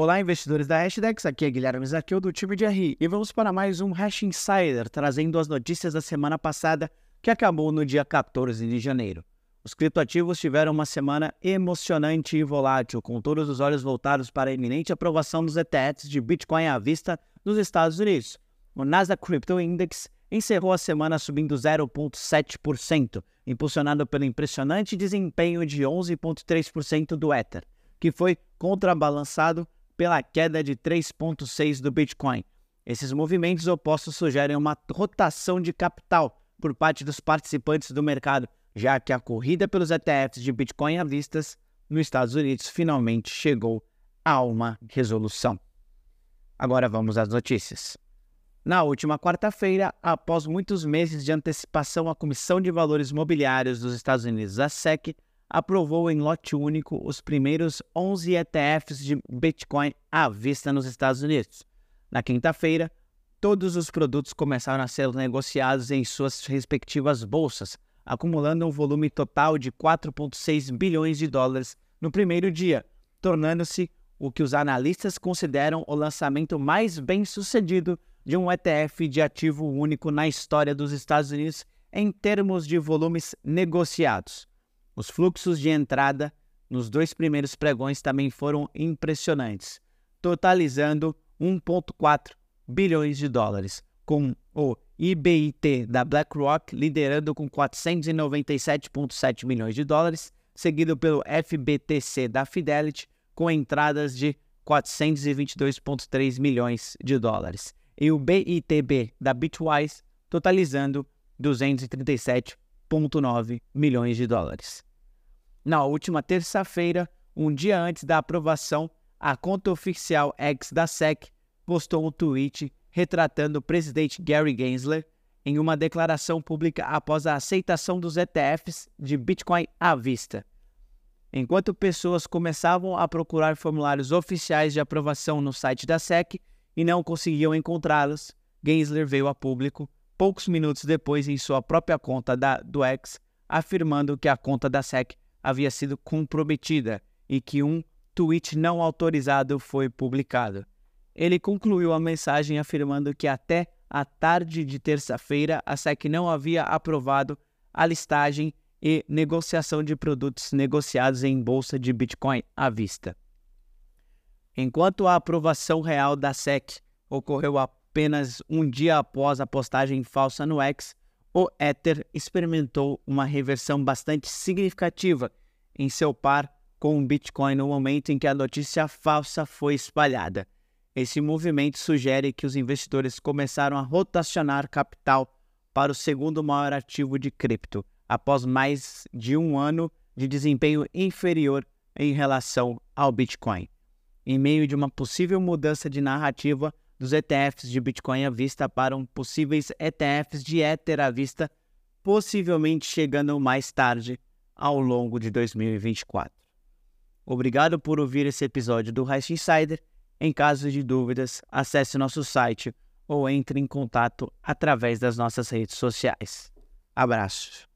Olá, investidores da Hashdex, aqui é Guilherme Zaqueu do time de RI e vamos para mais um Hash Insider, trazendo as notícias da semana passada que acabou no dia 14 de janeiro. Os criptoativos tiveram uma semana emocionante e volátil, com todos os olhos voltados para a iminente aprovação dos ETFs de Bitcoin à vista nos Estados Unidos. O Nasdaq Crypto Index encerrou a semana subindo 0,7%, impulsionado pelo impressionante desempenho de 11,3% do Ether, que foi contrabalançado pela queda de 3,6% do Bitcoin. Esses movimentos opostos sugerem uma rotação de capital por parte dos participantes do mercado, já que a corrida pelos ETFs de Bitcoin à vista nos Estados Unidos finalmente chegou a uma resolução. Agora vamos às notícias. Na última quarta-feira, após muitos meses de antecipação, a Comissão de Valores Mobiliários dos Estados Unidos, a SEC, aprovou em lote único os primeiros 11 ETFs de Bitcoin à vista nos Estados Unidos. Na quinta-feira, todos os produtos começaram a ser negociados em suas respectivas bolsas, acumulando um volume total de 4,6 bilhões de dólares no primeiro dia, tornando-se o que os analistas consideram o lançamento mais bem sucedido de um ETF de ativo único na história dos Estados Unidos em termos de volumes negociados. Os fluxos de entrada nos dois primeiros pregões também foram impressionantes, totalizando 1,4 bilhões de dólares, com o IBIT da BlackRock liderando com 497,7 milhões de dólares, seguido pelo FBTC da Fidelity com entradas de 422,3 milhões de dólares, e o BITB da Bitwise totalizando 237,9 milhões de dólares. Na última terça-feira, um dia antes da aprovação, a conta oficial X da SEC postou um tweet retratando o presidente Gary Gensler em uma declaração pública após a aceitação dos ETFs de Bitcoin à vista. Enquanto pessoas começavam a procurar formulários oficiais de aprovação no site da SEC e não conseguiam encontrá-los, Gensler veio a público poucos minutos depois em sua própria conta da, do X, afirmando que a conta da SEC havia sido comprometida e que um tweet não autorizado foi publicado. Ele concluiu a mensagem afirmando que até a tarde de terça-feira a SEC não havia aprovado a listagem e negociação de produtos negociados em bolsa de Bitcoin à vista. Enquanto a aprovação real da SEC ocorreu apenas um dia após a postagem falsa no X, o Ether experimentou uma reversão bastante significativa em seu par com o Bitcoin no momento em que a notícia falsa foi espalhada. Esse movimento sugere que os investidores começaram a rotacionar capital para o segundo maior ativo de cripto, após mais de um ano de desempenho inferior em relação ao Bitcoin. Em meio de uma possível mudança de narrativa, dos ETFs de Bitcoin à vista para um possíveis ETFs de Ether à vista, possivelmente chegando mais tarde ao longo de 2024. Obrigado por ouvir esse episódio do Hash Insider. Em caso de dúvidas, acesse nosso site ou entre em contato através das nossas redes sociais. Abraços.